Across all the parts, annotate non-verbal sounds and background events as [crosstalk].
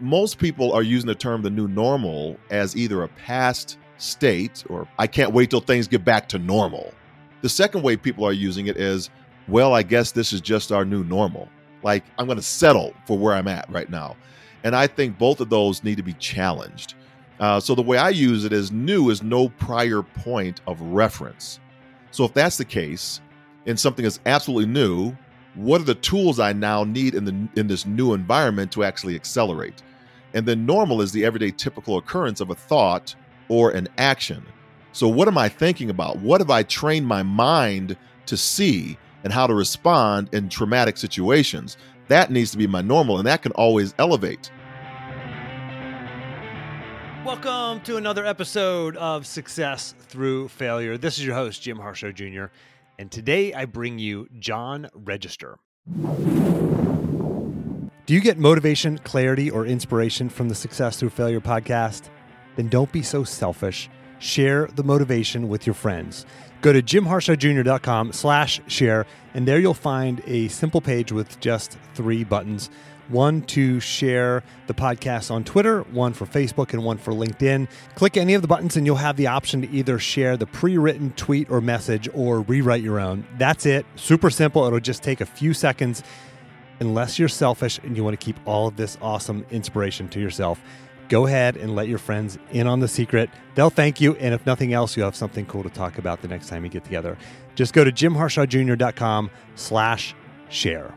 most people are using the term the new normal as either a past state or I can't wait till things get back to normal. The second way people are using it is, well, I guess this is just our new normal. Like, I'm going to settle for where I'm at right now. And I think both of those need to be challenged. Uh, so the way I use it is new is no prior point of reference. So if that's the case, and something is absolutely new, what are the tools I now need in the in this new environment to actually accelerate? And then normal is the everyday typical occurrence of a thought or an action. So what am I thinking about? What have I trained my mind to see and how to respond in traumatic situations? That needs to be my normal and that can always elevate. Welcome to another episode of Success Through Failure. This is your host, Jim Harshaw Jr., and today I bring you John Register. Do you get motivation, clarity, or inspiration from the Success Through Failure podcast? Then don't be so selfish. Share the motivation with your friends. Go to jimharshawjr.com slash share, and there you'll find a simple page with just three buttons one to share the podcast on Twitter, one for Facebook, and one for LinkedIn. Click any of the buttons, and you'll have the option to either share the pre written tweet or message or rewrite your own. That's it. Super simple. It'll just take a few seconds, unless you're selfish and you want to keep all of this awesome inspiration to yourself. Go ahead and let your friends in on the secret. They'll thank you. And if nothing else, you'll have something cool to talk about the next time you get together. Just go to jimharshawjr.com slash share.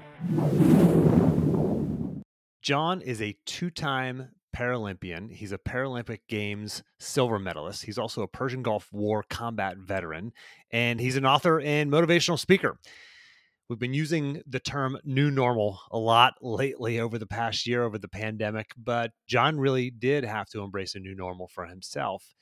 John is a two time Paralympian. He's a Paralympic Games silver medalist. He's also a Persian Gulf War combat veteran, and he's an author and motivational speaker. We've been using the term new normal a lot lately over the past year, over the pandemic, but John really did have to embrace a new normal for himself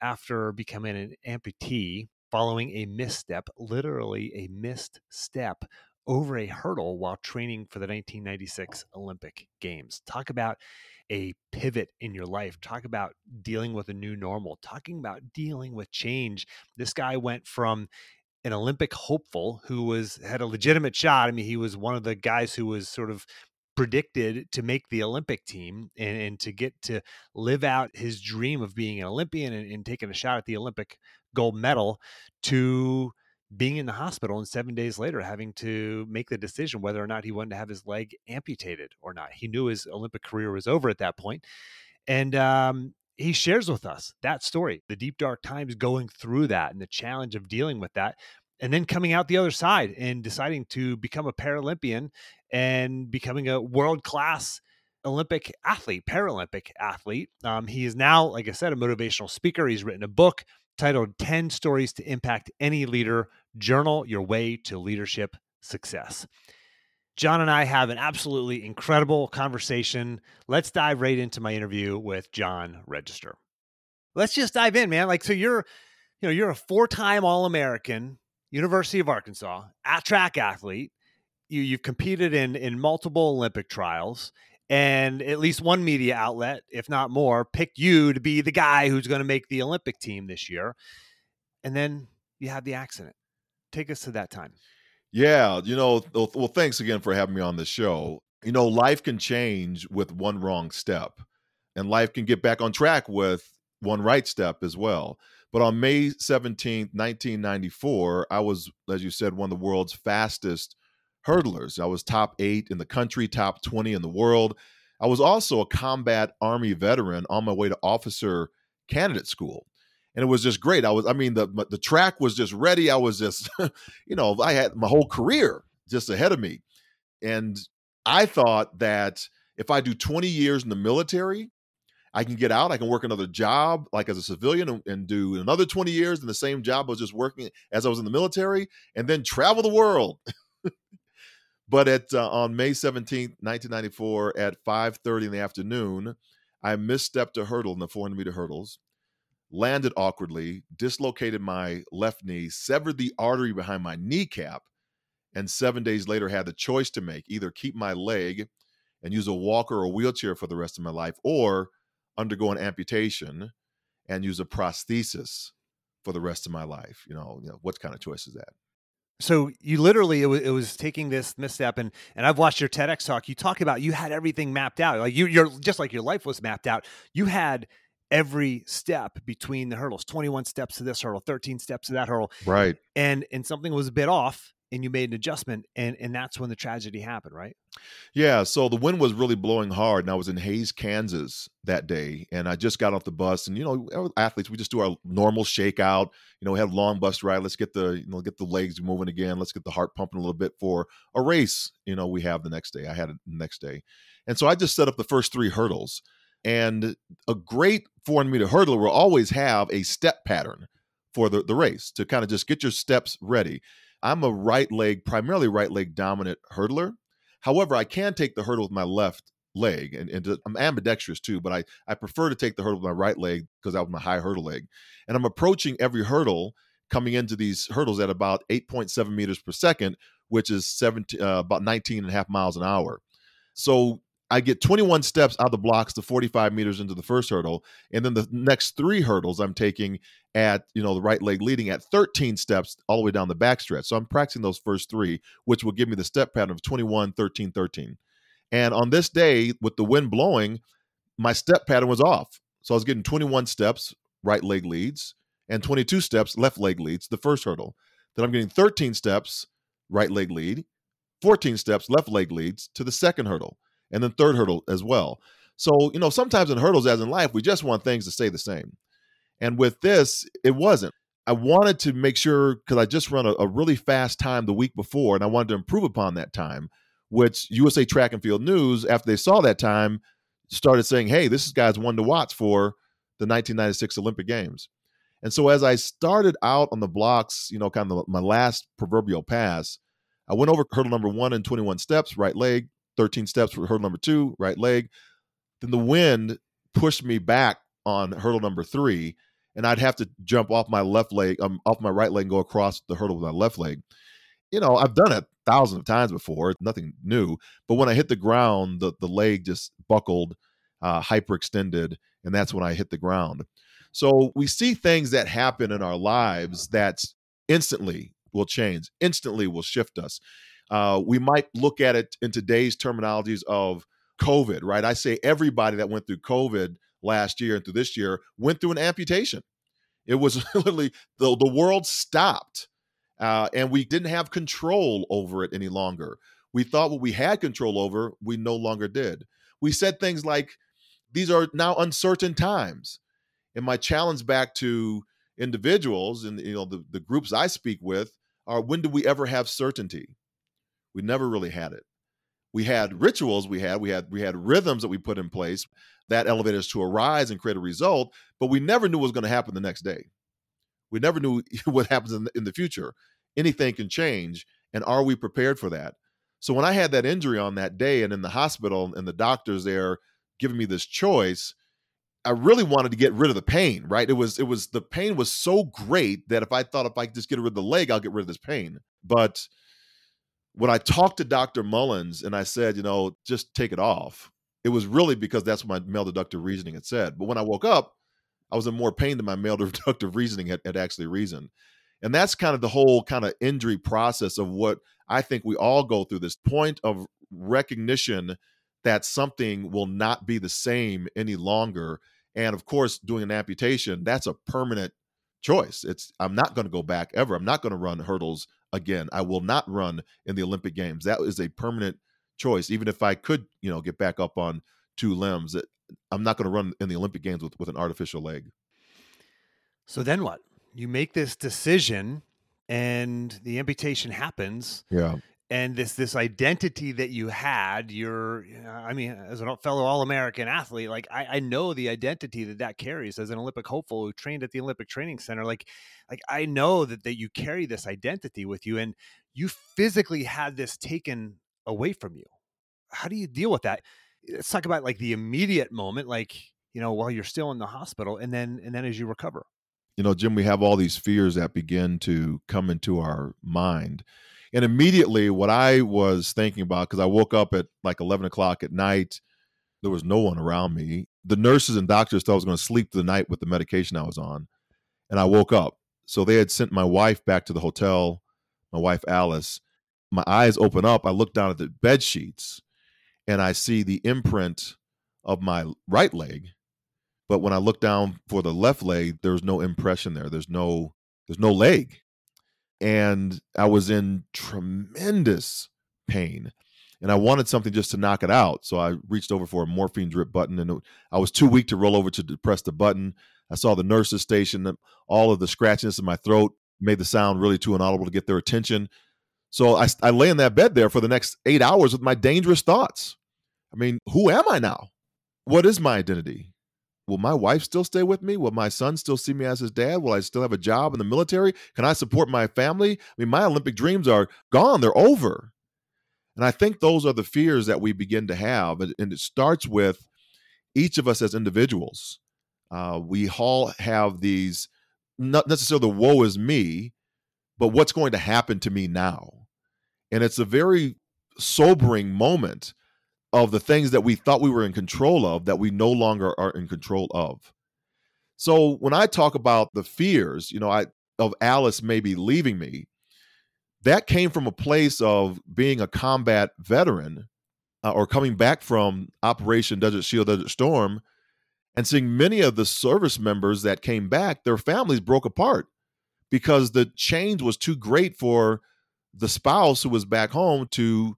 after becoming an amputee following a misstep, literally a missed step over a hurdle while training for the 1996 Olympic Games. Talk about a pivot in your life. Talk about dealing with a new normal. Talking about dealing with change. This guy went from an Olympic hopeful who was had a legitimate shot. I mean, he was one of the guys who was sort of predicted to make the Olympic team and, and to get to live out his dream of being an Olympian and, and taking a shot at the Olympic gold medal to being in the hospital and seven days later having to make the decision whether or not he wanted to have his leg amputated or not. He knew his Olympic career was over at that point. And um, he shares with us that story, the deep, dark times going through that and the challenge of dealing with that. And then coming out the other side and deciding to become a Paralympian and becoming a world class Olympic athlete, Paralympic athlete. Um, he is now, like I said, a motivational speaker. He's written a book titled 10 Stories to Impact Any Leader Journal Your Way to Leadership Success. John and I have an absolutely incredible conversation. Let's dive right into my interview with John Register. Let's just dive in, man. Like, so you're, you know, you're a four-time All-American, University of Arkansas, at track athlete. You you've competed in in multiple Olympic trials, and at least one media outlet, if not more, picked you to be the guy who's going to make the Olympic team this year. And then you had the accident. Take us to that time. Yeah, you know, well, thanks again for having me on the show. You know, life can change with one wrong step, and life can get back on track with one right step as well. But on May 17th, 1994, I was, as you said, one of the world's fastest hurdlers. I was top eight in the country, top 20 in the world. I was also a combat Army veteran on my way to officer candidate school. And it was just great. I was, I mean, the the track was just ready. I was just, [laughs] you know, I had my whole career just ahead of me. And I thought that if I do 20 years in the military, I can get out. I can work another job, like as a civilian, and, and, do another 20 years in the same job I was just working as I was in the military, and then travel the world. [laughs] But at uh, on May 17th, 1994, at 5:30 in the afternoon, I misstepped a hurdle in the 400 meter hurdles, landed awkwardly, dislocated my left knee, severed the artery behind my kneecap, and seven days later had the choice to make: either keep my leg and use a walker or wheelchair for the rest of my life, or undergo an amputation and use a prosthesis for the rest of my life. You know, you know what kind of choice is that? So you literally it was, it was taking this misstep and and I've watched your TEDx talk. You talk about you had everything mapped out. Like you you're just like your life was mapped out. You had every step between the hurdles. 21 steps to this hurdle 13 steps to that hurdle. Right. And and something was a bit off and you made an adjustment and and that's when the tragedy happened right? Yeah so the wind was really blowing hard and i was in hays kansas that day and i just got off the bus and you know athletes we just do our normal shakeout you know we have long bus ride let's get the you know get the legs moving again let's get the heart pumping a little bit for a race you know we have the next day i had it the next day. And so i just set up the first three hurdles and a great 400 meter hurdler will always have a step pattern for the, the race to kind of just get your steps ready I'm a right leg, primarily right leg dominant hurdler. However, I can take the hurdle with my left leg, and, and I'm ambidextrous too, but I, I prefer to take the hurdle with my right leg because that was my high hurdle leg. And I'm approaching every hurdle coming into these hurdles at about 8.7 meters per second, which is 17, uh, about 19 and a half miles an hour. So I get 21 steps out of the blocks to 45 meters into the first hurdle, and then the next three hurdles I'm taking at you know the right leg leading at 13 steps all the way down the backstretch. So I'm practicing those first three, which will give me the step pattern of 21, 13, 13. And on this day, with the wind blowing, my step pattern was off. So I was getting 21 steps right leg leads and 22 steps left leg leads the first hurdle. Then I'm getting 13 steps right leg lead, 14 steps left leg leads to the second hurdle and then third hurdle as well. So, you know, sometimes in hurdles, as in life, we just want things to stay the same. And with this, it wasn't. I wanted to make sure because I just run a, a, really fast time the week before, and I wanted to improve upon that time. Which USA Track and Field News, after they saw that time, started saying, "Hey, this guy's one to watch for the 1996 Olympic Games." And so, as I started out on the blocks, you know, kind of my last proverbial pass, I went over hurdle number one in 21 steps, right leg. 13 steps for hurdle number two, right leg. Then the wind pushed me back on hurdle number three, and I'd have to jump off my left leg, um, off my right leg, and go across the hurdle with my left leg. You know, I've done it thousands of times before, nothing new. But when I hit the ground, the, the leg just buckled, uh, hyperextended, and that's when I hit the ground. So we see things that happen in our lives that instantly will change, instantly will shift us. Uh, we might look at it in today's terminologies of COVID, right? I say everybody that went through COVID last year and through this year went through an amputation. It was [laughs] literally the, the world stopped uh, and we didn't have control over it any longer. We thought what we had control over, we no longer did. We said things like, these are now uncertain times. And my challenge back to individuals and you know the, the groups I speak with are when do we ever have certainty? We never really had it. We had rituals we had, we had we had rhythms that we put in place that elevated us to a rise and create a result, but we never knew what was going to happen the next day. We never knew [laughs] what happens in the, in the future. Anything can change, and are we prepared for that? So when I had that injury on that day and in the hospital and the doctors there giving me this choice, I really wanted to get rid of the pain, right? It was it was the pain was so great that if I thought if I just get rid of the leg, I'll get rid of this pain. But when I talked to Dr. Mullins and I said, you know, just take it off, it was really because that's what my male deductive reasoning had said. But when I woke up, I was in more pain than my male [laughs] deductive reasoning had, had actually reasoned. And that's kind of the whole kind of injury process of what I think we all go through this point of recognition that something will not be the same any longer. And of course, doing an amputation, that's a permanent choice. It's I'm not going to go back ever. I'm not going to run hurdles again. I will not run in the Olympic Games. That is a permanent choice. Even if I could, you know, get back up on two limbs, I'm not going to run in the Olympic Games with, with an artificial leg. So then what? You make this decision and the amputation happens. Yeah and this this identity that you had you're i mean as a fellow all-american athlete like I, I know the identity that that carries as an olympic hopeful who trained at the olympic training center like like i know that that you carry this identity with you and you physically had this taken away from you. How do you deal with that? Let's talk about like the immediate moment like you know while you're still in the hospital and then and then as you recover. You know jim we have all these fears that begin to come into our mind and immediately, what I was thinking about, because I woke up at like 11 o'clock at night, there was no one around me. The nurses and doctors thought I was going to sleep the night with the medication I was on. And I woke up. So they had sent my wife back to the hotel. my wife Alice, my eyes open up. I look down at the bed sheets and I see the imprint of my right leg. But when I look down for the left leg, there's no impression there. There's no there's no leg. And I was in tremendous pain. And I wanted something just to knock it out. So I reached over for a morphine drip button and it, I was too weak to roll over to press the button. I saw the nurses station, all of the scratchiness in my throat made the sound really too inaudible to get their attention. So I, I lay in that bed there for the next eight hours with my dangerous thoughts. I mean, who am I now? What is my identity? Will my wife still stay with me? Will my son still see me as his dad? Will I still have a job in the military? Can I support my family? I mean, my Olympic dreams are gone, they're over. And I think those are the fears that we begin to have. And it starts with each of us as individuals. Uh, we all have these, not necessarily the woe is me, but what's going to happen to me now? And it's a very sobering moment of the things that we thought we were in control of that we no longer are in control of. So when I talk about the fears, you know, I of Alice maybe leaving me, that came from a place of being a combat veteran uh, or coming back from Operation Desert Shield, Desert Storm, and seeing many of the service members that came back, their families broke apart because the change was too great for the spouse who was back home to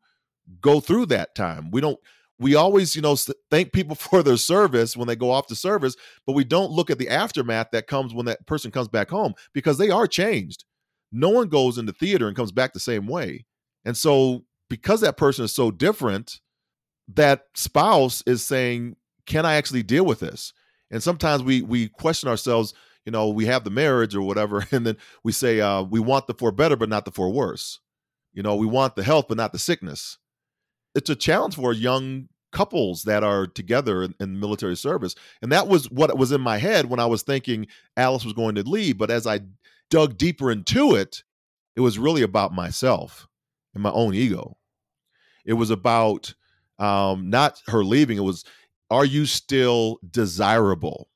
go through that time. We don't we always, you know, thank people [laughs] for their service when they go off to service, but we don't look at the aftermath that comes when that person comes back home because they are changed. No one goes into theater and comes back the same way. And so because that person is so different, that spouse is saying, "Can I actually deal with this?" And sometimes we we question ourselves, you know, we have the marriage or whatever, [laughs] and then we say uh, we want the for better, but not the for worse. You know, we want the health, but not the sickness. It's a challenge for young couples that are together in, in, military service. And that was what was in my head when I was thinking Alice was going to leave. But as I dug deeper into it, it was really about myself and my own ego. It was about um, not her leaving. It was, are you still desirable?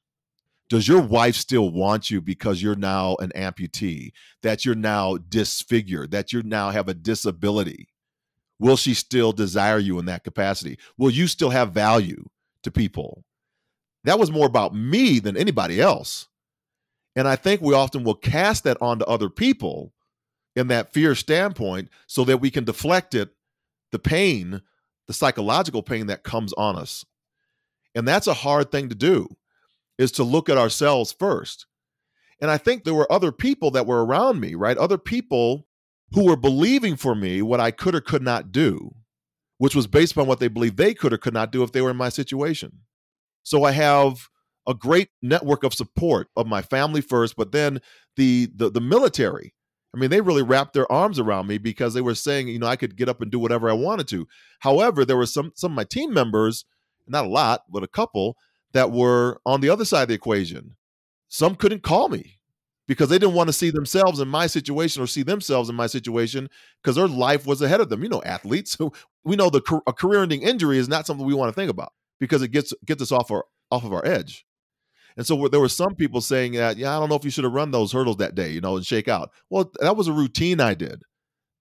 does your wife still want you because you're now an amputee that you're now disfigured that you now have a disability will she still desire you in that capacity will you still have value to people that was more about me than anybody else and i think we often will cast that onto other people in that fear standpoint so that we can deflect it the pain the psychological pain that comes on us and that's a hard thing to do is to look at ourselves first. And I think there were other people that were around me, right? Other people who were believing for me what I could or could not do, which was based on what they believed they could or could not do if they were in my situation. So I have a great network of support of my family first, but then the the, the military. I mean, they really wrapped their arms around me because they were saying, you know, I could get up and do whatever I wanted to. However, there were some some of my team members, not a lot, but a couple that were on the other side of the equation. Some couldn't call me because they didn't want to see themselves in my situation or see themselves in my situation because their life was ahead of them. You know, athletes. [laughs] we know the a career-ending injury is not something we want to think about because it gets gets us off our off of our edge. And so there were some people saying that, yeah, I don't know if you should have run those hurdles that day, you know, and shake out. Well, that was a routine I did.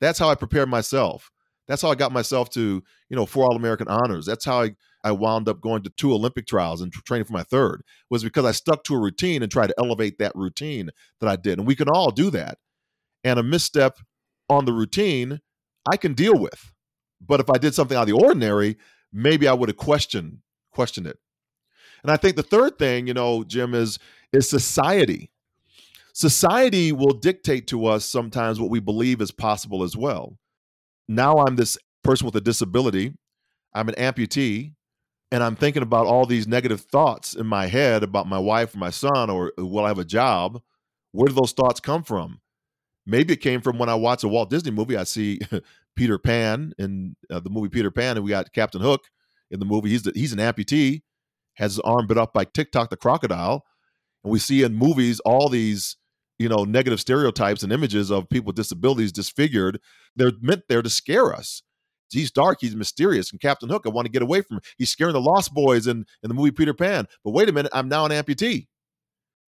That's how I prepared myself. That's how I got myself to, you know, four All American honors. That's how I I wound up going to two Olympic trials and training for my third was because I stuck to a routine and tried to elevate that routine that I did. And we can all do that. And a misstep on the routine, I can deal with. But if I did something out of the ordinary, maybe I would have questioned questioned it. And I think the third thing, you know, Jim, is is society. Society will dictate to us sometimes what we believe is possible as well. Now I'm this person with a disability. I'm an amputee and I'm thinking about all these negative thoughts in my head about my wife or my son or will I have a job? Where do those thoughts come from? Maybe it came from when I watch a Walt Disney movie. I see [laughs] Peter Pan in uh, the movie Peter Pan, and we got Captain Hook in the movie. He's the, he's an amputee, has his arm bit off by Tick-Tock the crocodile, and we see in movies all these you know negative stereotypes and images of people with disabilities disfigured. They're meant there to scare us he's dark, he's mysterious. And Captain Hook, I want to get away from him. He's scaring the Lost Boys in, in the movie Peter Pan. But wait a minute, I'm now an amputee.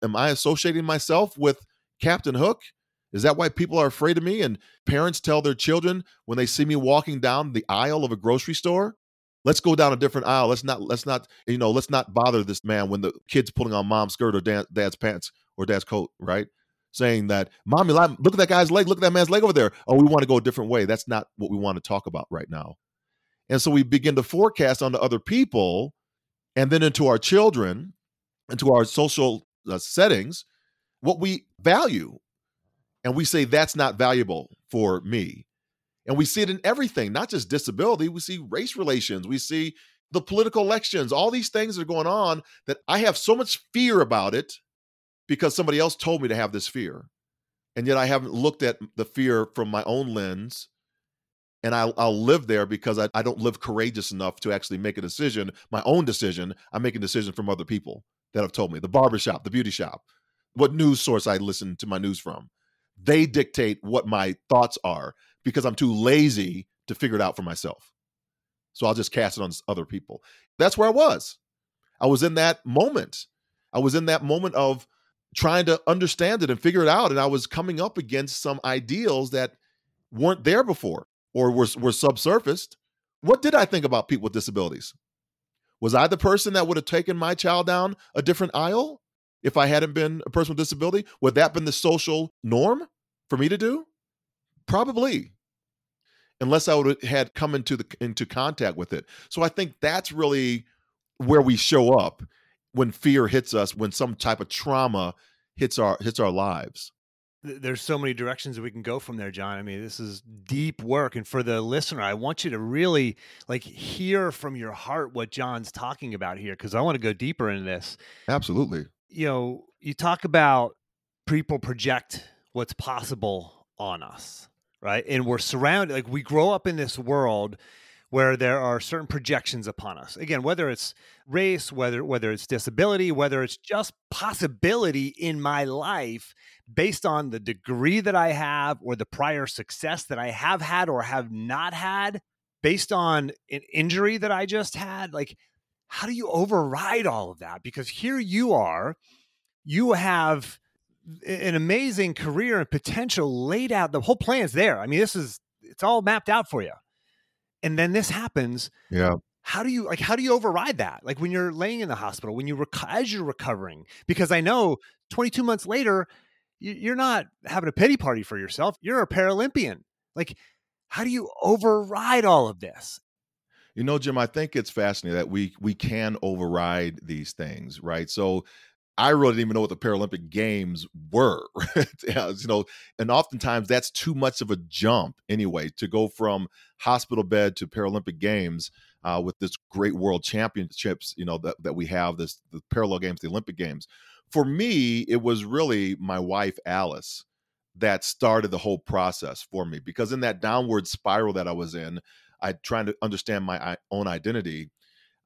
Am I associating myself with Captain Hook Is that why people are afraid of me? And parents tell their children when they see me walking down the aisle of a grocery store, let's go down a different aisle. Let's not, let's not, you know, let's not bother this man when the kid's pulling on mom's skirt or dad, dad's pants or dad's coat, right? Saying that, mommy, look at that guy's leg, look at that man's leg over there. Oh, we want to go a different way. That's not what we want to talk about right now. And so we begin to forecast onto other people and then into our children, into our social uh, settings, what we value. And we say that's not valuable for me. And we see it in everything, not just disability. We see race relations. We see the political elections, all these things that are going on that I have so much fear about it because somebody else told me to have this fear. And yet I haven't looked at the fear from my own lens. And I'll, I'll live there because I, I don't live courageous enough to actually make a decision, my own decision. I'm making decisions from other people that have told me the barbershop, the beauty shop, what news source I listen to my news from. They dictate what my thoughts are because I'm too lazy to figure it out for myself. So I'll just cast it on other people. That's where I was. I was in that moment. I was in that moment of trying to understand it and figure it out. And I was coming up against some ideals that weren't there before or were, were subsurfaced. What did I think about people with disabilities? Was I the person that would have taken my child down a different aisle if I hadn't been a person with disability? Would that been the social norm for me to do? Probably. Unless I would have had come into the into contact with it. So I think that's really where we show up when fear hits us, when some type of trauma hits our hits our lives. There's so many directions that we can go from there john. I mean this is deep work and for the listener i want you to really like hear from your heart what john's talking about here because i want to go deeper into this. Absolutely. You know you talk about people project what's possible on us right? And we're surrounded like we grow up in this world where there are certain projections upon us. Again, whether it's race, whether whether it's disability, whether it's just possibility in my life based on the degree that I have or the prior success that I have had or have not had, based on an injury that I just had, like how do you override all of that? Because here you are, you have an amazing career and potential laid out. The whole plan's there. I mean, this is it's all mapped out for you and then this happens yeah. how do you like how do you override that? Like when you're laying in the hospital when you rec- as you're recovering because i know 22 months later you're not having a pity party for yourself you're a paralympian. Like how do you override all of this? You know jim i think it's fascinating that we we can override these things right? So I really didn't even know what the Paralympic Games were. [laughs] you know, and oftentimes that's too much of a jump anyway to go from hospital bed to Paralympic Games uh, with this great World Championships. You know that that we have this the parallel games, the Olympic Games. For me, it was really my wife Alice that started the whole process for me because in that downward spiral that I was in, I trying to understand my own identity.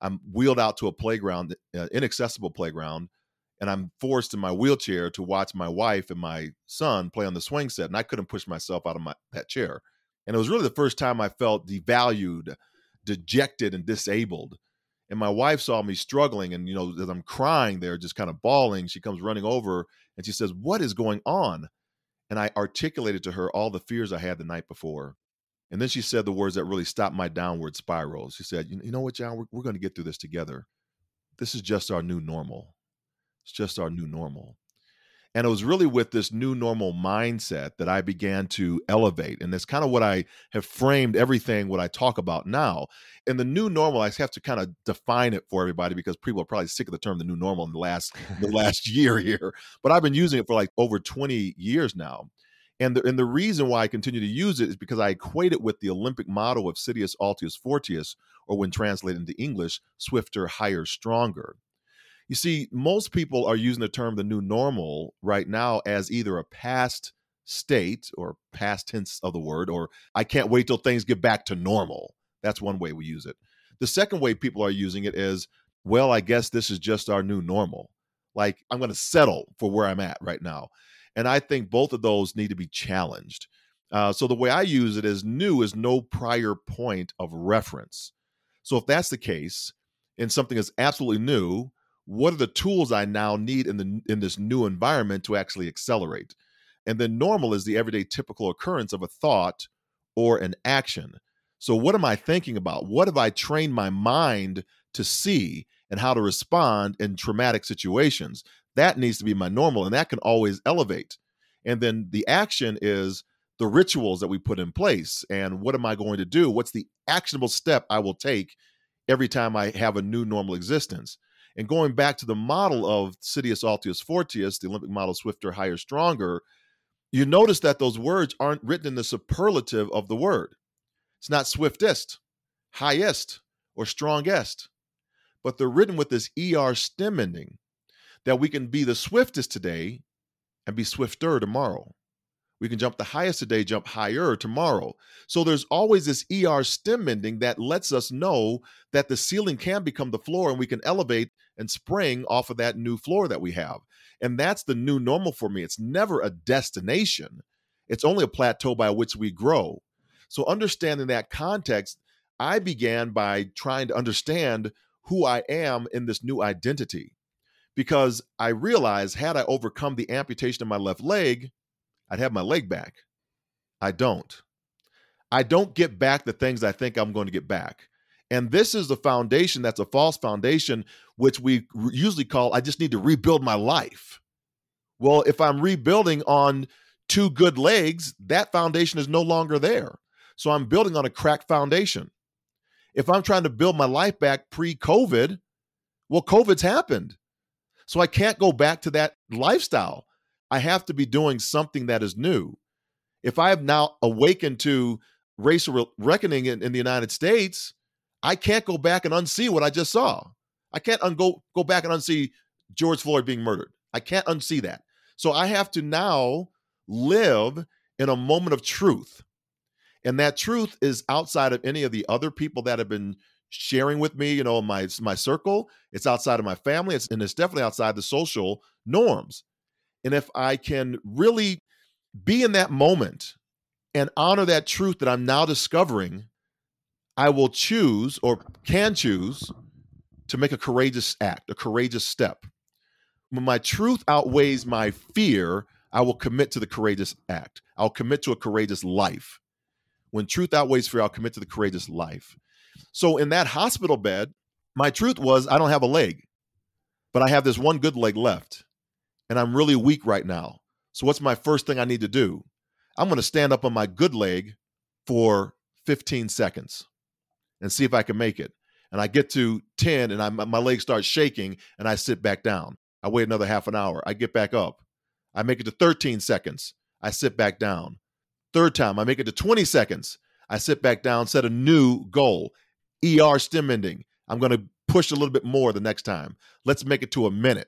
I'm wheeled out to a playground, uh, inaccessible playground and I'm forced in my wheelchair to watch my wife and my son play on the swing set, and I couldn't push myself out of my that chair. And it was really the first time I felt devalued, dejected, and disabled. And my wife saw me struggling, and you know, as I'm crying there, just kind of bawling, she comes running over and she says, "What is going on?" And I articulated to her all the fears I had the night before. And then she said the words that really stopped my downward spiral. She said, "You know what, John? We're, we're going to get through this together. This is just our new normal." It's just our new normal. And it was really with this new normal mindset that I began to elevate. And that's kind of what I have framed everything what I talk about now. And the new normal, I have to kind of define it for everybody because people are probably sick of the term the new normal in the last the [laughs] last year here. But I've been using it for like over 20 years now. And the, and the reason why I continue to use it is because I equate it with the Olympic motto of Citius Altius Fortius, or when translated into English, swifter, higher, stronger. You see, most people are using the term the new normal right now as either a past state or past tense of the word, or I can't wait till things get back to normal. That's one way we use it. The second way people are using it is, well, I guess this is just our new normal. Like, I'm going to settle for where I'm at right now. And I think both of those need to be challenged. Uh, so the way I use it is new is no prior point of reference. So if that's the case, and something is absolutely new, what are the tools I now need in the in this new environment to actually accelerate? And then normal is the everyday typical occurrence of a thought or an action. So, what am I thinking about? What have I trained my mind to see and how to respond in traumatic situations? That needs to be my normal, and that can always elevate. And then the action is the rituals that we put in place. And what am I going to do? What's the actionable step I will take every time I have a new normal existence? And going back to the model of Citius Altius Fortius, the Olympic model swifter, higher, stronger, you notice that those words aren't written in the superlative of the word. It's not swiftest, highest, or strongest, but they're written with this ER stem ending that we can be the swiftest today and be swifter tomorrow. We can jump the highest today, jump higher tomorrow. So there's always this ER stem ending that lets us know that the ceiling can become the floor and we can elevate and spring off of that new floor that we have. And that's the new normal for me. It's never a destination, it's only a plateau by which we grow. So, understanding that context, I began by trying to understand who I am in this new identity because I realized had I overcome the amputation of my left leg, I'd have my leg back. I don't. I don't get back the things I think I'm going to get back. And this is the foundation that's a false foundation, which we usually call I just need to rebuild my life. Well, if I'm rebuilding on two good legs, that foundation is no longer there. So I'm building on a cracked foundation. If I'm trying to build my life back pre COVID, well, COVID's happened. So I can't go back to that lifestyle. I have to be doing something that is new. If I have now awakened to racial reckoning in, in the United States, I can't go back and unsee what I just saw. I can't un- go, go back and unsee George Floyd being murdered. I can't unsee that. So I have to now live in a moment of truth. And that truth is outside of any of the other people that have been sharing with me, you know, my my circle. It's outside of my family. It's and it's definitely outside the social norms. And if I can really be in that moment and honor that truth that I'm now discovering, I will choose or can choose to make a courageous act, a courageous step. When my truth outweighs my fear, I will commit to the courageous act. I'll commit to a courageous life. When truth outweighs fear, I'll commit to the courageous life. So in that hospital bed, my truth was I don't have a leg, but I have this one good leg left. And I'm really weak right now. So what's my first thing I need to do? I'm going to stand up on my good leg for 15 seconds and see if I can make it. And I get to 10 and I, my legs start shaking and I sit back down. I wait another half an hour. I get back up. I make it to 13 seconds. I sit back down. Third time, I make it to 20 seconds. I sit back down, set a new goal. ER stem ending. I'm going to push a little bit more the next time. Let's make it to a minute,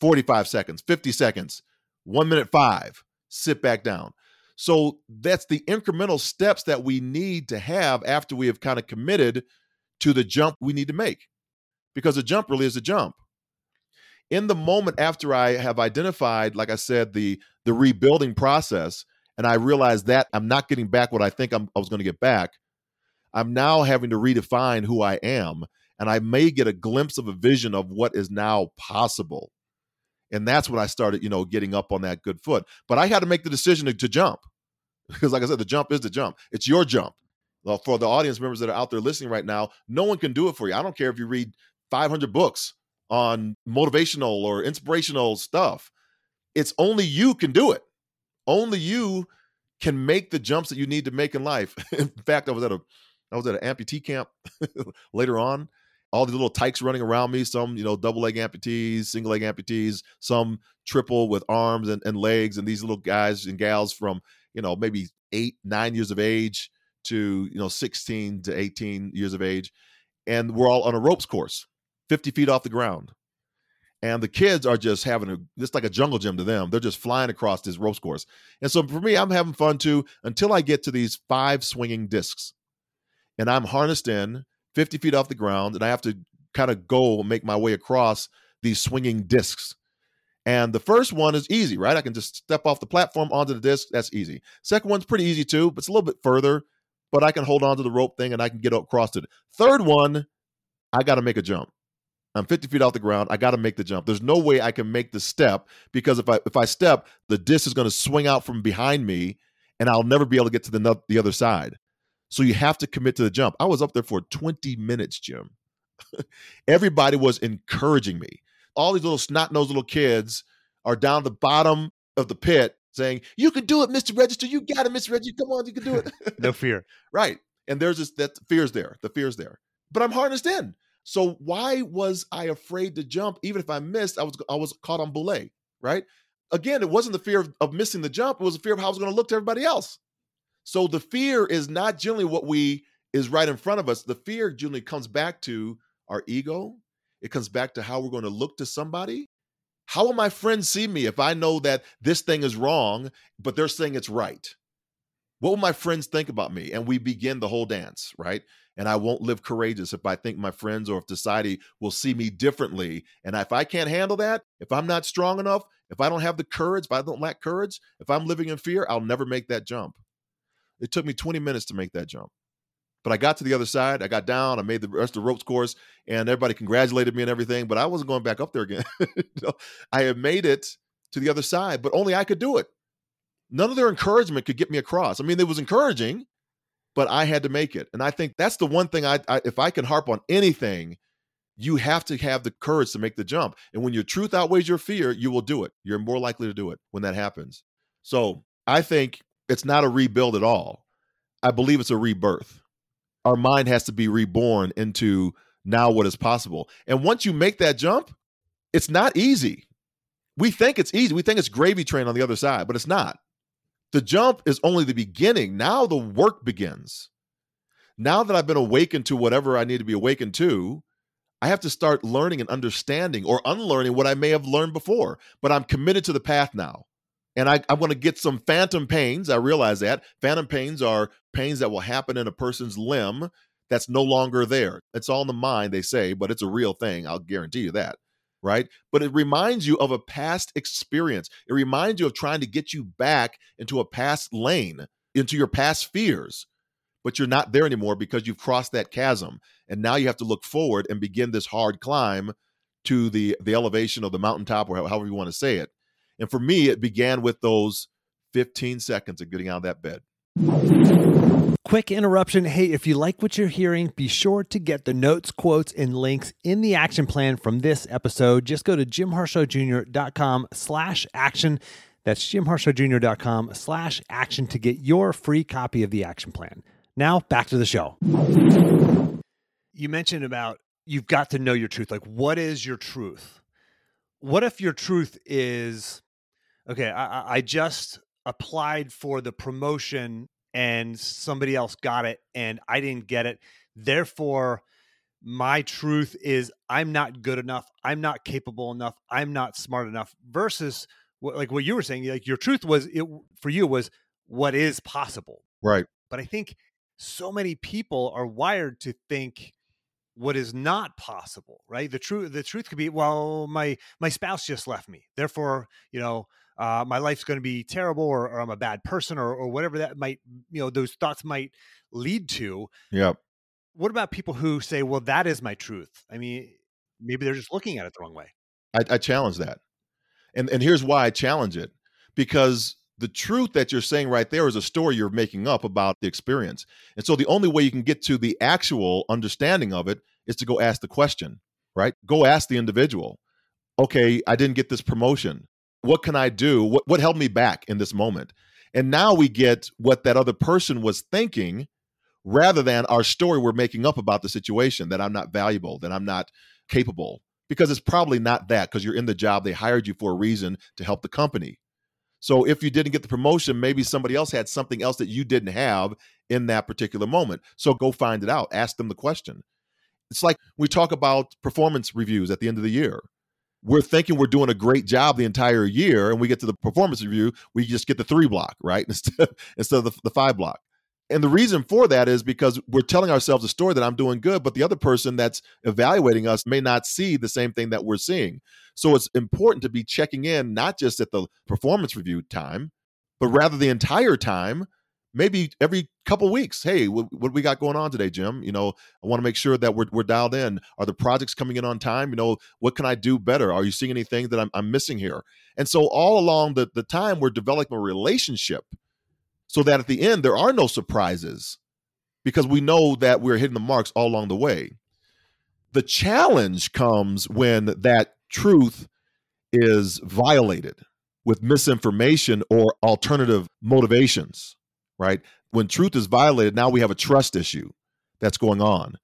45 seconds, 50 seconds, one minute five. Sit back down. So that's the incremental steps that we need to have after we have kind of committed to the jump we need to make. Because a jump really is a jump. In the moment after I have identified, like I said, the the rebuilding process, and I realize that I'm not getting back what I think I'm, I was going to get back, I'm now having to redefine who I am. And I may get a glimpse of a vision of what is now possible. And that's when I started, you know, getting up on that good foot. But I had to make the decision to, to jump. Because, like I said, the jump is the jump. It's your jump. Well, for the audience members that are out there listening right now, no one can do it for you. I don't care if you read 500 books on motivational or inspirational stuff. It's only you can do it. Only you can make the jumps that you need to make in life. [laughs] in fact, I was at a I was at an amputee camp [laughs] later on. All these little tykes running around me, some, you know, double leg amputees, single leg amputees, some triple with arms and, and legs, and these little guys and gals from, you know, maybe eight, nine years of age to, you know, 16 to 18 years of age. And we're all on a ropes course, 50 feet off the ground. And the kids are just having a, it's like a jungle gym to them. They're just flying across this ropes course. And so for me, I'm having fun too until I get to these five swinging discs and I'm harnessed in 50 feet off the ground, and I have to kind of go and make my way across these swinging discs. And the first one is easy, right? I can just step off the platform onto the disc. That's easy. Second one's pretty easy too, but it's a little bit further, but I can hold on to the rope thing and I can get up across it. Third one, I got to make a jump. I'm 50 feet off the ground. I got to make the jump. There's no way I can make the step because if I if I step, the disc is going to swing out from behind me, and I'll never be able to get to the the other side. So you have to commit to the jump. I was up there for 20 minutes, Jim. [laughs] Everybody was encouraging me. All these little snot nosed little kids are down the bottom of the pit saying, "You can do it, Mr. Register. You got it, Mr. Register. Come on, you can do it." [laughs] no fear. [laughs] right. And there's this that fear's there. The fear's there. But I'm harnessed in. So why was I afraid to jump? Even if I missed, I was I was caught on belay, right? Again, it wasn't the fear of, of missing the jump, it was the fear of how I was going to look to everybody else. So the fear is not generally what we is right in front of us. The fear generally comes back to our ego. It comes back to how we're going to look to somebody. How will my friends see me if I know that this thing is wrong, but they're saying it's right? What will my friends think about me? And we begin the whole dance, right? And I won't live courageous if I think my friends or if society will see me differently. And if I can't handle that, if I'm not strong enough, if I don't have the courage, if I don't lack courage, if I'm living in fear, I'll never make that jump. It took me 20 minutes to make that jump. But I got to the other side. I got down. I made the rest of the ropes course, and everybody congratulated me and everything. But I wasn't going back up there again. [laughs] you know, I had made it to the other side, but only I could do it. None of their encouragement could get me across. I mean, it was encouraging, but I had to make it. And I think that's the one thing I, I if I can harp on anything, you have to have the courage to make the jump. And when your truth outweighs your fear, you will do it. You're more likely to do it when that happens. So I think it's not a rebuild at all. I believe it's a rebirth. Our mind has to be reborn into now what is possible. And once you make that jump, it's not easy. We think it's easy. We think it's gravy train on the other side, but it's not. The jump is only the beginning. Now the work begins. Now that I've been awakened to whatever I need to be awakened to, I have to start learning and understanding or unlearning what I may have learned before. But I'm committed to the path now and I, I want to get some phantom pains. I realize that phantom pains are pains that will happen in a person's limb that's no longer there. It's all in the mind, they say, but it's a real thing. I'll guarantee you that. Right. But it reminds you of a past experience. It reminds you of trying to get you back into a past lane, into your past fears. But you're not there anymore because you've crossed that chasm. And now you have to look forward and begin this hard climb to the the elevation of the mountaintop or however you want to say it and for me, it began with those 15 seconds of getting out of that bed. Quick interruption. Hey, if you like what you're hearing, be sure to get the notes, quotes, and links in the action plan from this episode. Just go to jimharshawjr.com slash action. That's jimharshawjr.com slash action to get your free copy of the action plan. Now, back to the show. You mentioned about you've got to know your truth. Like, what is your truth? What if your truth is okay, I, I just applied for the promotion and somebody else got it and I didn't get it. Therefore, my truth is I'm not good enough. I'm not capable enough. I'm not smart enough. Versus what, like what you were saying, like your truth was it for you was what is possible. Right. But I think so many people are wired to think what is not possible right the truth the truth could be well my my spouse just left me therefore you know uh, my life's going to be terrible or, or, i'm a bad person or, or whatever that might you know those thoughts might lead to yep what about people who say well that is my truth i mean maybe they're just looking at it the wrong way i, I challenge that and and here's why i challenge it because the truth that you're saying right there is a story you're making up about the experience. And so the only way you can get to the actual understanding of it is to go ask the question, right? Go ask the individual, okay, I didn't get this promotion. What can I do? What, what held me back in this moment? And now we get what that other person was thinking rather than our story we're making up about the situation that I'm not valuable, that I'm not capable, because it's probably not that because you're in the job. They hired you for a reason to help the company so if you didn't get the promotion, maybe somebody else had something else that you didn't have in that particular moment. So go find it out. Ask them the question. It's like we talk about performance reviews at the end of the year. We're thinking we're doing a great job the entire year, and we get to the performance review, we just get the three block, right? [laughs] Instead, instead of the, the five block. And the reason for that is because we're telling ourselves a story that I'm doing good, but the other person that's evaluating us may not see the same thing that we're seeing. So it's important to be checking in, not just at the performance review time, but rather the entire time, maybe every couple weeks hey what, what we got going on today jim? You know i want to make sure that we're, we're dialed in. Are the projects coming in on time? You know what can i do better? Are you seeing anything that i'm, I'm missing here? And so all along the, the time we're developing a relationship so that at the end there are no surprises because we know that we're hitting the marks all along the way. The challenge comes when that truth is violated with misinformation or alternative motivations right? When truth is violated, now we have a trust issue that's going on.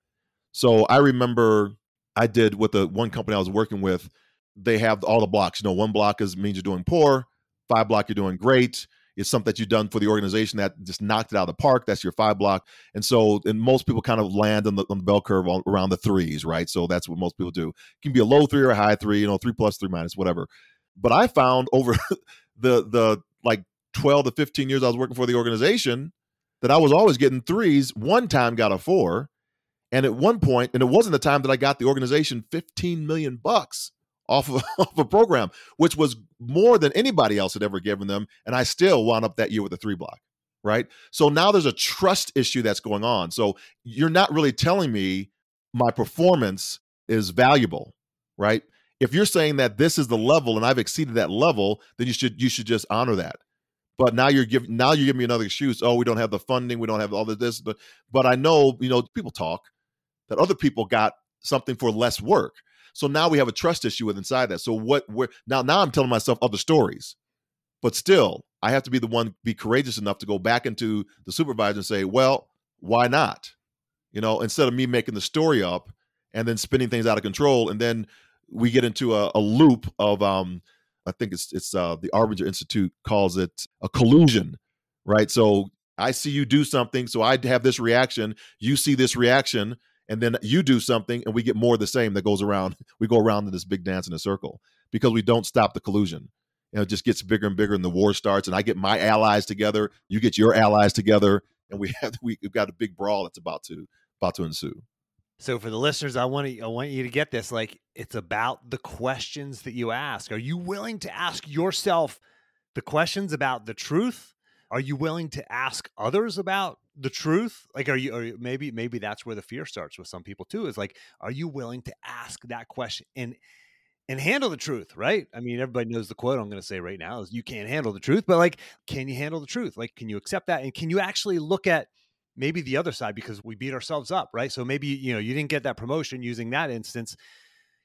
So I remember I did with the one company I was working with, they have all the blocks. You know, one block is means you're doing poor, five block you're doing great. It's something that you've done for the organization that just knocked it out of the park. That's your five block. And so, and most people kind of land on the, on the bell curve on, around the threes, right? So that's what most people do. It can be a low three or a high three, you know, three plus, three minus, whatever. But I found over [laughs] the the like 12 to 15 years I was working for the organization that I was always getting threes. One time got a four. And at one point, and it wasn't the time that I got the organization 15 million bucks off of, [laughs] off a program, which was more than anybody else had ever given them. And I still wound up that year with a three block. Right. So now there's a trust issue that's going on. So you're not really telling me my performance is valuable. Right. If you're saying that this is the level and I've exceeded that level, then you should you should just honor that. But now you're giving now you give me another excuse. Oh, we don't have the funding, we don't have all of this. But but I know, you know, people talk that other people got something for less work. So now we have a trust issue with inside that. So what we're now now I'm telling myself other stories. But still, I have to be the one be courageous enough to go back into the supervisor and say, well, why not? You know, instead of me making the story up and then spinning things out of control, and then we get into a, a loop of um, I think it's it's uh, the Arbinger Institute calls it a collusion, right? So I see you do something, so I have this reaction. You see this reaction, and then you do something, and we get more of the same that goes around. [laughs] We go around in this big dance in a circle because we don't stop the collusion. And it just gets bigger and bigger, and the war starts. And I get my allies together, you get your allies together, and we [laughs] have we, we've got a big brawl that's about to about to ensue. So for the listeners, I want to I want you to get this. Like it's about the questions that you ask. Are you willing to ask yourself the questions about the truth? Are you willing to ask others about the truth? Like, are you? You maybe maybe that's where the fear starts with some people too. Is like, are you willing to ask that question and and handle the truth? Right? I mean, everybody knows the quote I'm going to say right now is, "You can't handle the truth," but like, can you handle the truth? Like, can you accept that? And can you actually look at maybe the other side because we beat ourselves up, right? So maybe, you know, you didn't get that promotion using that instance.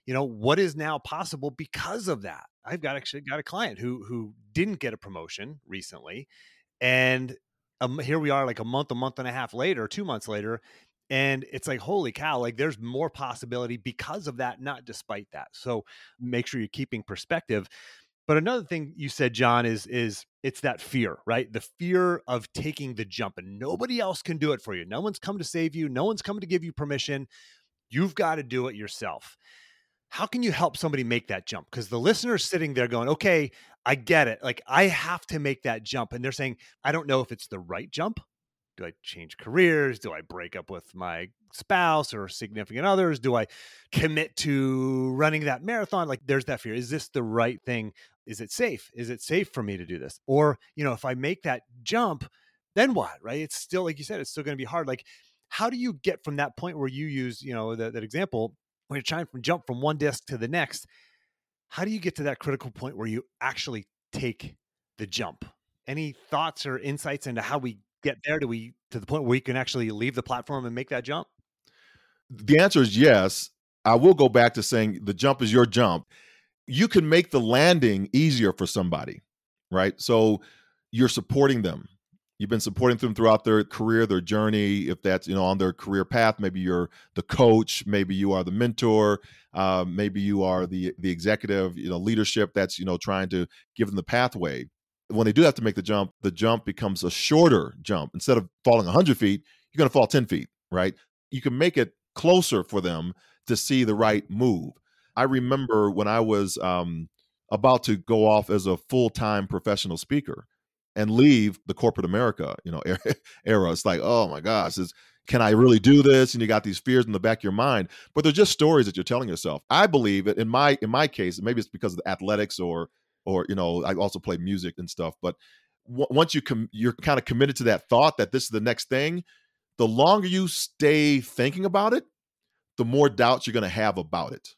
You know, what is now possible because of that? I've got actually got a client who who didn't get a promotion recently. And um, here we are like a month, a month and a half later, two months later, and it's like holy cow like there's more possibility because of that not despite that so make sure you're keeping perspective but another thing you said, John, is is it's that fear, right? The fear of taking the jump, and nobody else can do it for you. No one's come to save you. No one's come to give you permission. You've got to do it yourself. How can you help somebody make that jump? Because the listener's sitting there going, okay, I get it. Like I have to make that jump. And they're saying, I don't know if it's the right jump do I change careers? Do I break up with my spouse or significant others? Do I commit to running that marathon? Like there's that fear. Is this the right thing? Is it safe? Is it safe for me to do this? Or, you know, if I make that jump, then what? Right? It's still like you said, it's still going to be hard. Like how do you get from that point where you use, you know, that, that example when you're trying to jump from one desk to the next? How do you get to that critical point where you actually take the jump? Any thoughts or insights into how we get there? Do we to the point where we can actually leave the platform and make that jump? The answer is yes. I will go back to saying the jump is your jump. You can make the landing easier for somebody, right? So you're supporting them. You've been supporting them throughout their career, their journey. If that's you know on their career path, maybe you're the coach, maybe you are the mentor, uh, maybe you are the the executive, you know, leadership that's you know trying to give them the pathway when they do have to make the jump, the jump becomes a shorter jump. Instead of falling 100 feet, you're going to fall 10 feet, right? You can make it closer for them to see the right move. I remember when I was um, about to go off as a full time professional speaker and leave the corporate America, you know, [laughs] era. It's like, oh my gosh, is can I really do this? And you got these fears in the back of your mind, but they're just stories that you're telling yourself. I believe that in my in my case, maybe it's because of the athletics or or you know i also play music and stuff but w- once you com- you're kind of committed to that thought that this is the next thing, the longer you stay thinking about it, the more doubts you're going to have about it.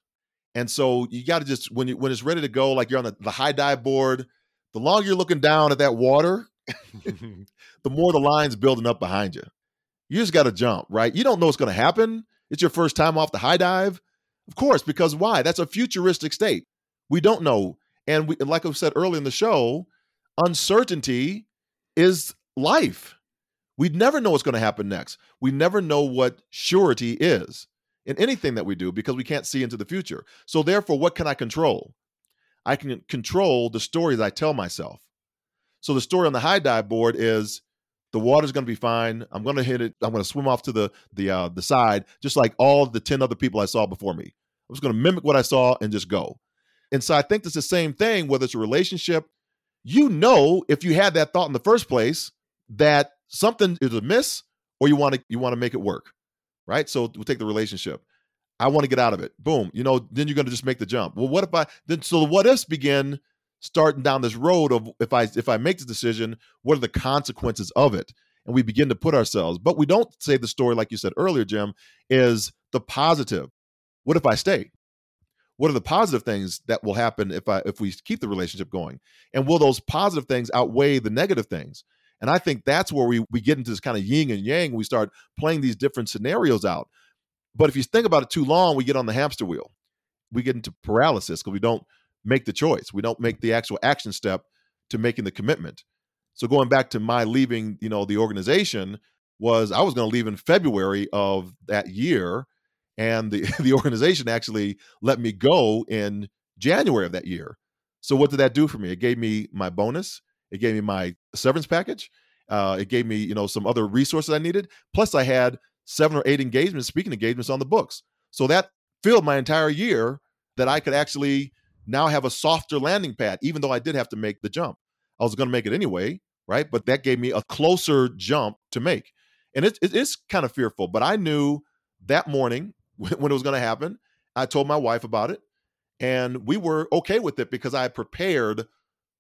And so you got to just when you when it's ready to go, like you're on the, the high dive board, the longer you're looking down at that water, [laughs] [laughs] the more the line's building up behind you. You just got to jump, right? You don't know what's going to happen. It's your first time off the high dive. Of course, because why? That's a futuristic state. We don't know. And we, like I've said earlier in the show, uncertainty is life. We never know what's going to happen next. We never know what surety is in anything that we do because we can't see into the future. So, therefore, what can I control? I can control the stories I tell myself. So, the story on the high dive board is the water's going to be fine. I'm going to hit it. I'm going to swim off to the the uh, the side, just like all the ten other people I saw before me. I'm just going to mimic what I saw and just go. And so I think it's the same thing, whether it's a relationship. You know, if you had that thought in the first place, that something is amiss, or you want to you want to make it work, right? So we'll take the relationship. I want to get out of it. Boom. You know, then you're going to just make the jump. Well, what if I then? So the what ifs begin starting down this road of if I if I make the decision, what are the consequences of it? And we begin to put ourselves, but we don't say the story like you said earlier, Jim, is the positive. What if I stay? What are the positive things that will happen if I if we keep the relationship going? And will those positive things outweigh the negative things? And I think that's where we we get into this kind of yin and yang. We start playing these different scenarios out. But if you think about it too long, we get on the hamster wheel. We get into paralysis because we don't make the choice. We don't make the actual action step to making the commitment. So going back to my leaving, you know, the organization was I was going to leave in February of that year and the [laughs] the organization actually let me go in January of that year. So what did that do for me? It gave me my bonus, it gave me my severance package, uh, it gave me, you know, some other resources I needed. Plus I had seven or eight engagements, speaking engagements on the books. So that filled my entire year that I could actually now have a softer landing pad, even though I did have to make the jump. I was going to make it anyway, right? But that gave me a closer jump to make. And it, it is kind of fearful, but I knew that morning [laughs] when it was going to happen. I told my wife about it, and we were okay with it because I prepared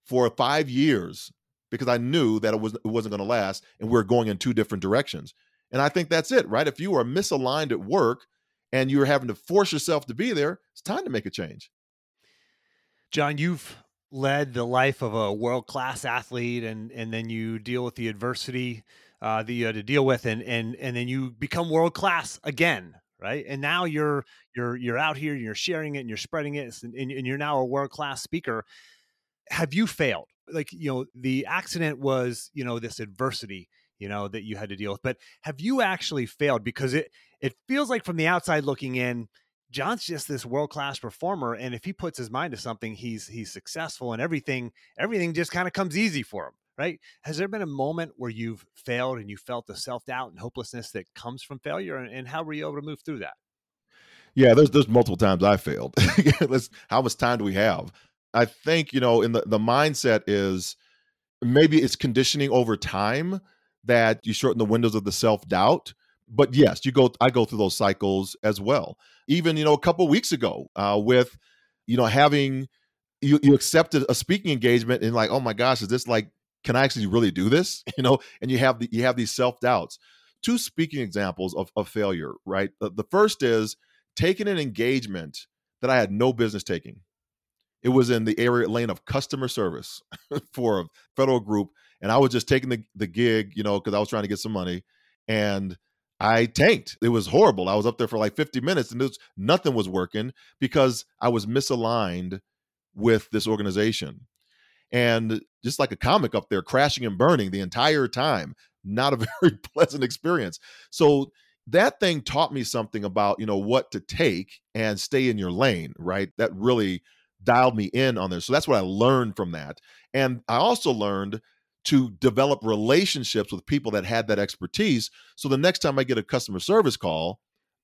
for five years because I knew that it was it wasn't going to last, and we are going in two different directions. And I think that's it, right? If you are misaligned at work and you're having to force yourself to be there, it's time to make a change. John, you've led the life of a world class athlete, and and then you deal with the adversity uh, that you had to deal with, and and and then you become world class again, right? And now you're you're you're out here, and you're sharing it, and you're spreading it, and, and you're now a world class speaker. Have you failed? Like you know, the accident was you know this adversity you know that you had to deal with, but have you actually failed? Because it it feels like from the outside looking in John's just this world class performer, and if he puts his mind to something, he's he's successful, and everything everything just kind of comes easy for him, right? Has there been a moment where you've failed and you felt the self doubt and hopelessness that comes from failure, and, and, how were you able to move through that? Yeah, there's there's multiple times I failed. [laughs] How much time do we have? I think you know, in the the mindset is maybe it's conditioning over time that you shorten the windows of the self doubt but yes, you go. I go through those cycles as well. Even you know, a couple weeks ago, uh, with you know having you you accepted a speaking engagement and like, oh my gosh, is this like? Can I actually really do this? [laughs] You know, and you have the, you have these self doubts. Two speaking examples of, of failure, right? The, the first is taking an engagement that I had no business taking. It was in the area lane of customer service [laughs] for a federal group, and I was just taking the the gig, you know, because I was trying to get some money, and I tanked. It was horrible. I was up there for like 50 minutes and was, nothing was working because I was misaligned with this organization. And just like a comic up there, crashing and burning the entire time. Not a [laughs] very pleasant experience. So that thing taught me something about, you know, what to take and stay in your lane, right? That really dialed me in on this. So that's what I learned from that. And I also learned to develop relationships with people that had that expertise. So the next time I get a customer service call,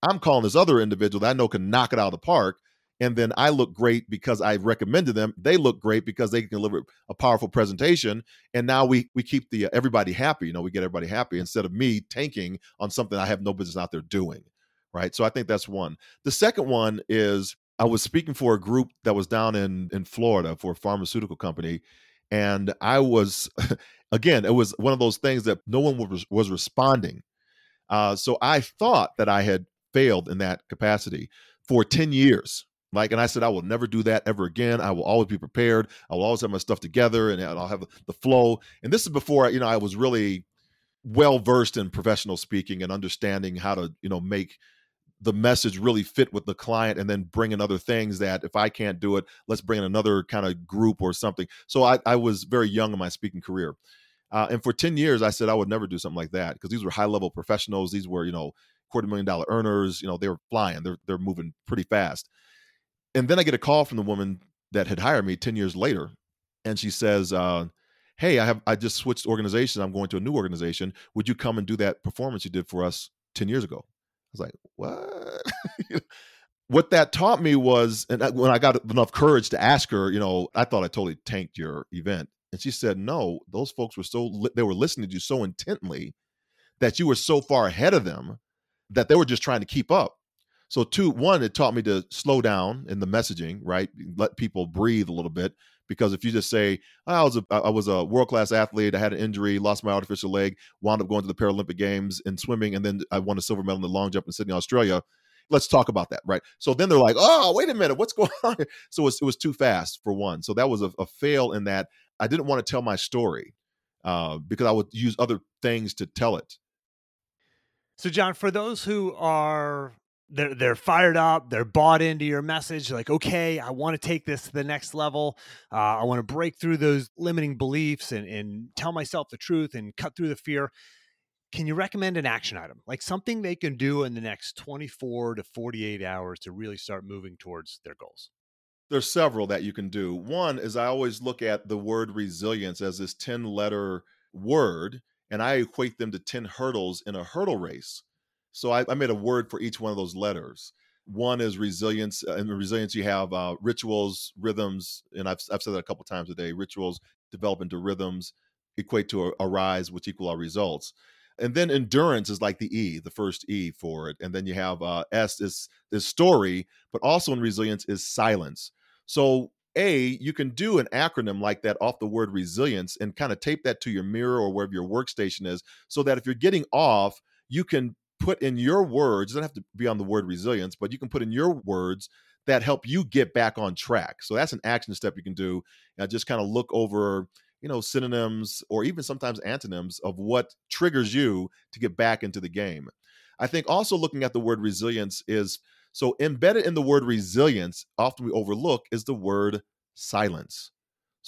I'm calling this other individual that I know can knock it out of the park. And then I look great because I recommended them. They look great because they can deliver a powerful presentation. And now we we keep the uh, everybody happy. You know, we get everybody happy instead of me tanking on something I have no business out there doing. Right. So I think that's one. The second one is I was speaking for a group that was down in in Florida for a pharmaceutical company, And I was, [laughs] again, it was one of those things that no one was, was responding. Uh, so I thought that I had failed in that capacity for 10 years. Like, and I said, I will never do that ever again. I will always be prepared. I will always have my stuff together and I'll have the flow. And this is before, you know, I was really well versed in professional speaking and understanding how to, you know, make the message really fit with the client and then bring in other things that if I can't do it, let's bring in another kind of group or something. So I, I was very young in my speaking career. Uh, and for 10 years, I said I would never do something like that because these were high level professionals. These were, you know, quarter million dollar earners. You know, they were flying, they're, they're moving pretty fast. And then I get a call from the woman that had hired me 10 years later. And she says, uh, Hey, I have I just switched organizations. I'm going to a new organization. Would you come and do that performance you did for us 10 years ago? I was like, what? [laughs] what that taught me was, and when I got enough courage to ask her, you know, I thought I totally tanked your event. And she said, no, those folks were so, they were listening to you so intently that you were so far ahead of them that they were just trying to keep up. So, two, one, it taught me to slow down in the messaging, right? Let people breathe a little bit. Because if you just say, I was a, I was a world class athlete, I had an injury, lost my artificial leg, wound up going to the Paralympic Games in swimming, and then I won a silver medal in the long jump in Sydney, Australia. Let's talk about that, right? So then they're like, oh, wait a minute, what's [laughs] going on? So it was, it was too fast for one. So that was a, a fail in that I didn't want to tell my story uh, because I would use other things to tell it. So, John, for those who are they're they're fired up they're bought into your message like okay i want to take this to the next level. Uh, i want to break through those limiting beliefs and, and tell myself the truth and cut through the fear. Can you recommend an action item? Like something they can do in the next 24 to 48 hours to really start moving towards their goals. There's several that you can do. One is i always look at the word resilience as this 10 letter word and i equate them to 10 hurdles in a hurdle race so I, I, made a word for each one of those letters. One is resilience. Uh, and resilience, you have uh, rituals, rhythms, and I've, I've said that a couple times a day. Rituals develop into rhythms, equate to arise, which equal our results. And then endurance is like the E, the first E for it. And then you have uh, S is is story, but also in resilience is silence. So a, you can do an acronym like that off the word resilience and kind of tape that to your mirror or wherever your workstation is so that if you're getting off, you can put in your words, doesn't have to be on the word resilience, but you can put in your words that help you get back on track. So that's an action step you can do. Uh, just kind of look over, you know, synonyms or even sometimes antonyms of what triggers you to get back into the game. I think also looking at the word resilience is so embedded in the word resilience, often we overlook is the word silence.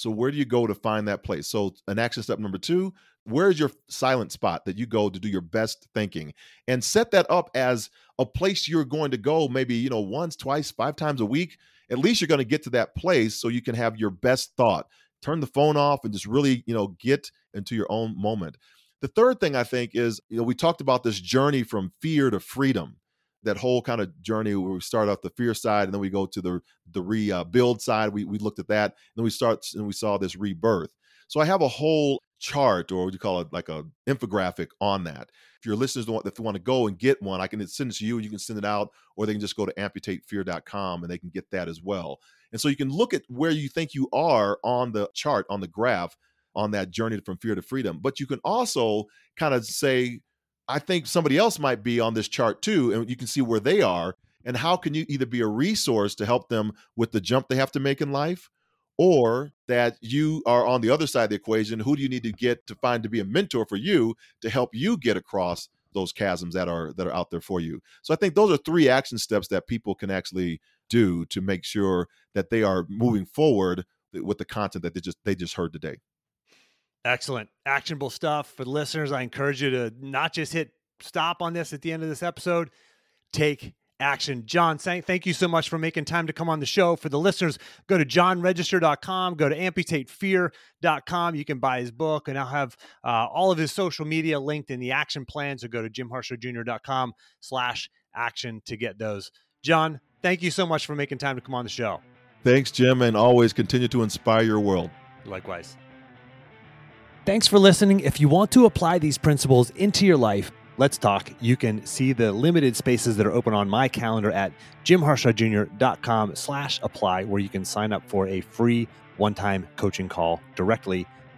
So where do you go to find that place? So an action step number two, where's your silent spot that you go to do your best thinking? And set that up as a place you're going to go maybe you know once twice five times a week. At least you're going to get to that place so you can have your best thought. Turn the phone off and just really you know get into your own moment. The third thing i think is you know we talked about this journey from fear to freedom that whole kind of journey where we start off the fear side and then we go to the the rebuild uh, side we, we looked at that and then we start and we saw this rebirth. So i have a whole chart or what you call it like a infographic on that. If your listeners want if they want to go and get one i can send it to you and you can send it out or they can just go to amputatefear.com and they can get that as well. And so you can look at where you think you are on the chart on the graph on that journey from fear to freedom but you can also kind of say i think somebody else might be on this chart too and you can see where they are and how can you either be a resource to help them with the jump they have to make in life or that you are on the other side of the equation who do you need to get to find to be a mentor for you to help you get across those chasms that are that are out there for you? So i think those are three action steps that people can actually do to make sure that they are moving forward with the content that they just they just heard today excellent actionable stuff for the listeners i encourage you to not just hit stop on this at the end of this episode take action. John, thank you so much for making time to come on the show. For the listeners, go to johnregister.com, go to amputatefear.com. You can buy his book, and I'll have uh, all of his social media linked in the action plan. So go to jimharshawjr.com slash action to get those. John, thank you so much for making time to come on the show. Thanks, Jim, and always continue to inspire your world. Likewise. Thanks for listening. If you want to apply these principles into your life, Let's Talk. You can see the limited spaces that are open on my calendar at jimharshawjr.com slash apply, where you can sign up for a free one-time coaching call directly